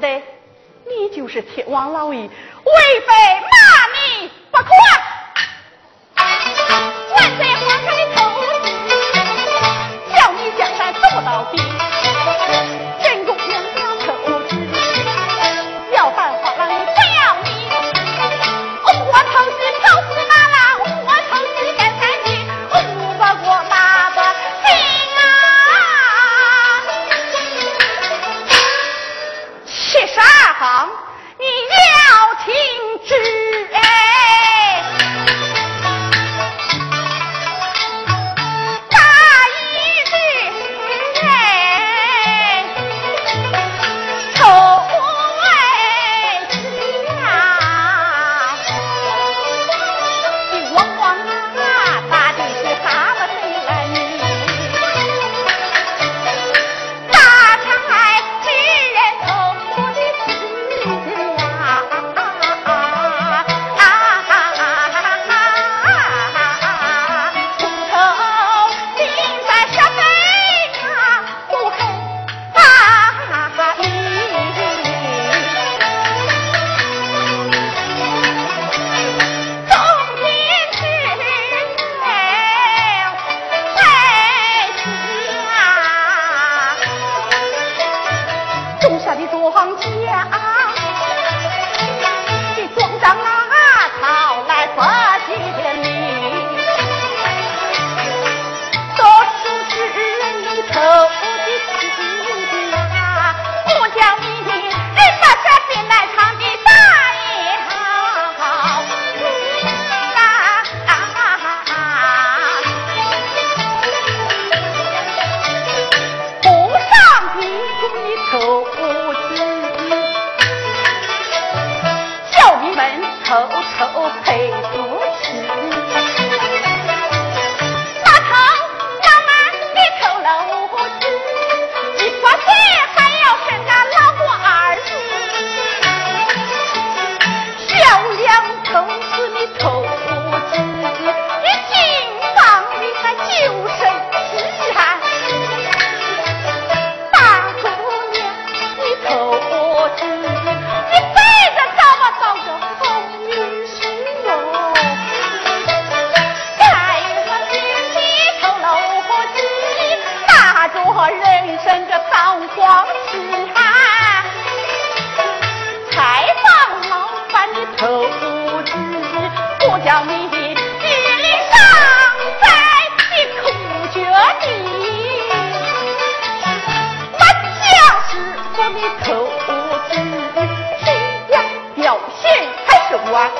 对你就是天王老爷违背骂你不可偷偷配书。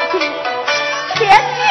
天真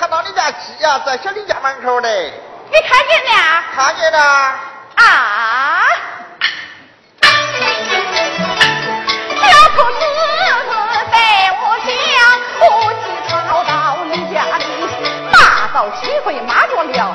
看到你家鸡呀、在小李家门口呢。你看见了？看见了。啊！小兔子对我家，我急跑到你家里，骂到七回骂着了。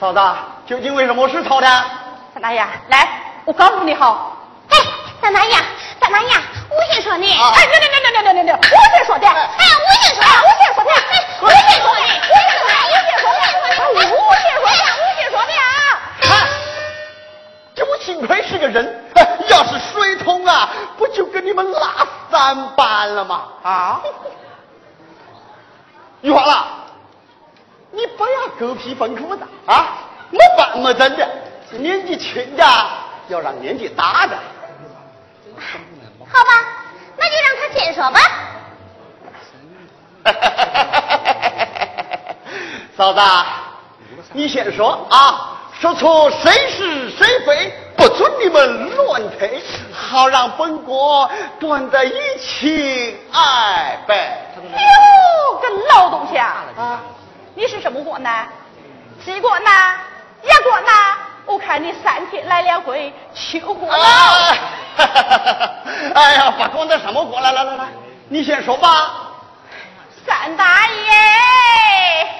子，究竟为什么是吵的？大大爷，来，我告诉你哈。哎，大大爷，大大爷，我先说你。哎，别别别别别别别，我先说的。哎，我先说，我先说的。我先说的，我先说的，我先说的，我先说的，我先说的啊！看，这我幸亏是个人，要是水桶啊，不就跟你们拉三班了吗？啊？玉华了。你不要狗屁缝裤子啊！没办没真的，年纪轻的要让年纪大的。好吧，那就让他先说吧。嫂子，你先说啊，说出谁是谁非，不准你们乱推，好让本国断得一清二白。哟，个老东西啊！啊，你是什么国呢？西国呢？亚国呢？我看你三天来两回秋过了。哎呀，不管那什么国，来来来来，你先说吧。三大爷。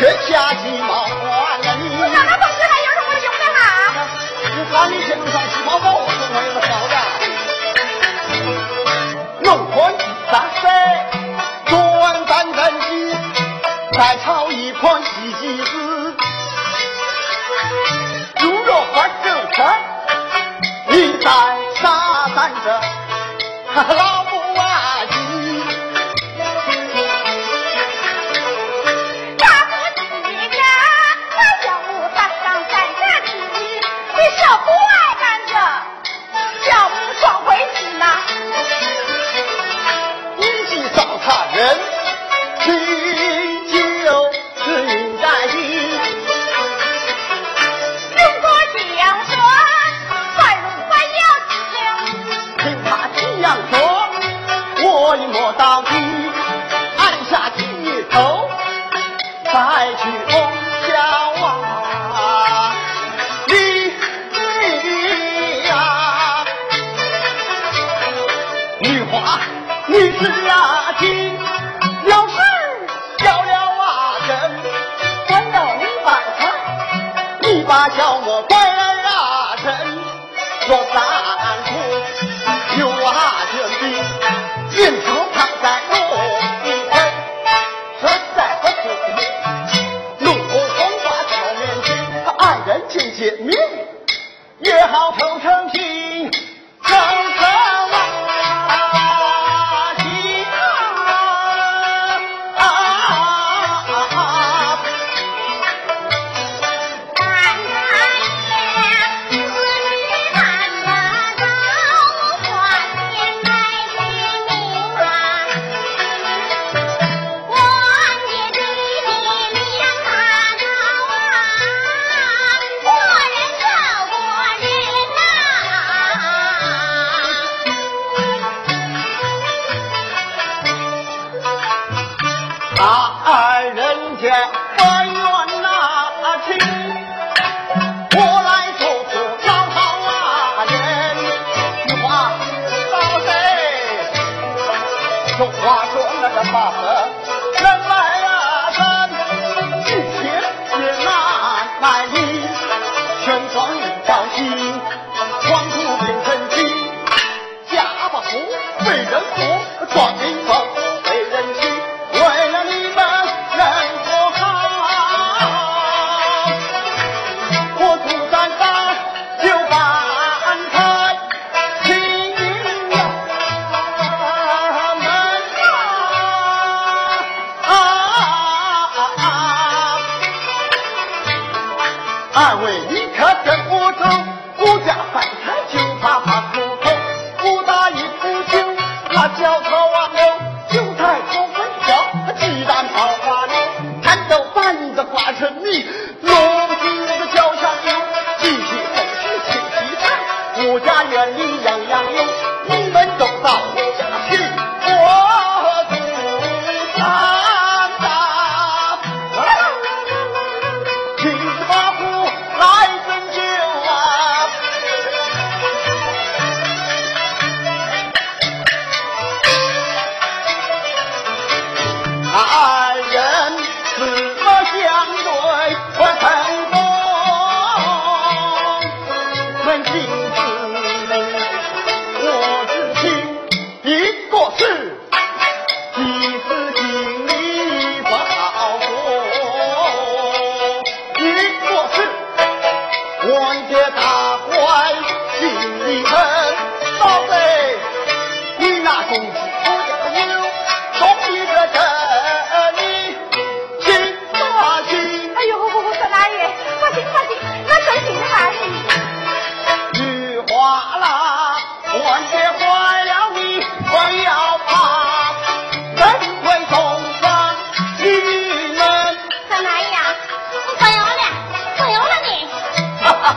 天下鸡毛换了你。我咋那么还有什么用的哈？我看你鸡毛毛都没。弄宽，担担心，再炒一筐细鸡子。如若还正宽，你再啥担着？哈哈。们人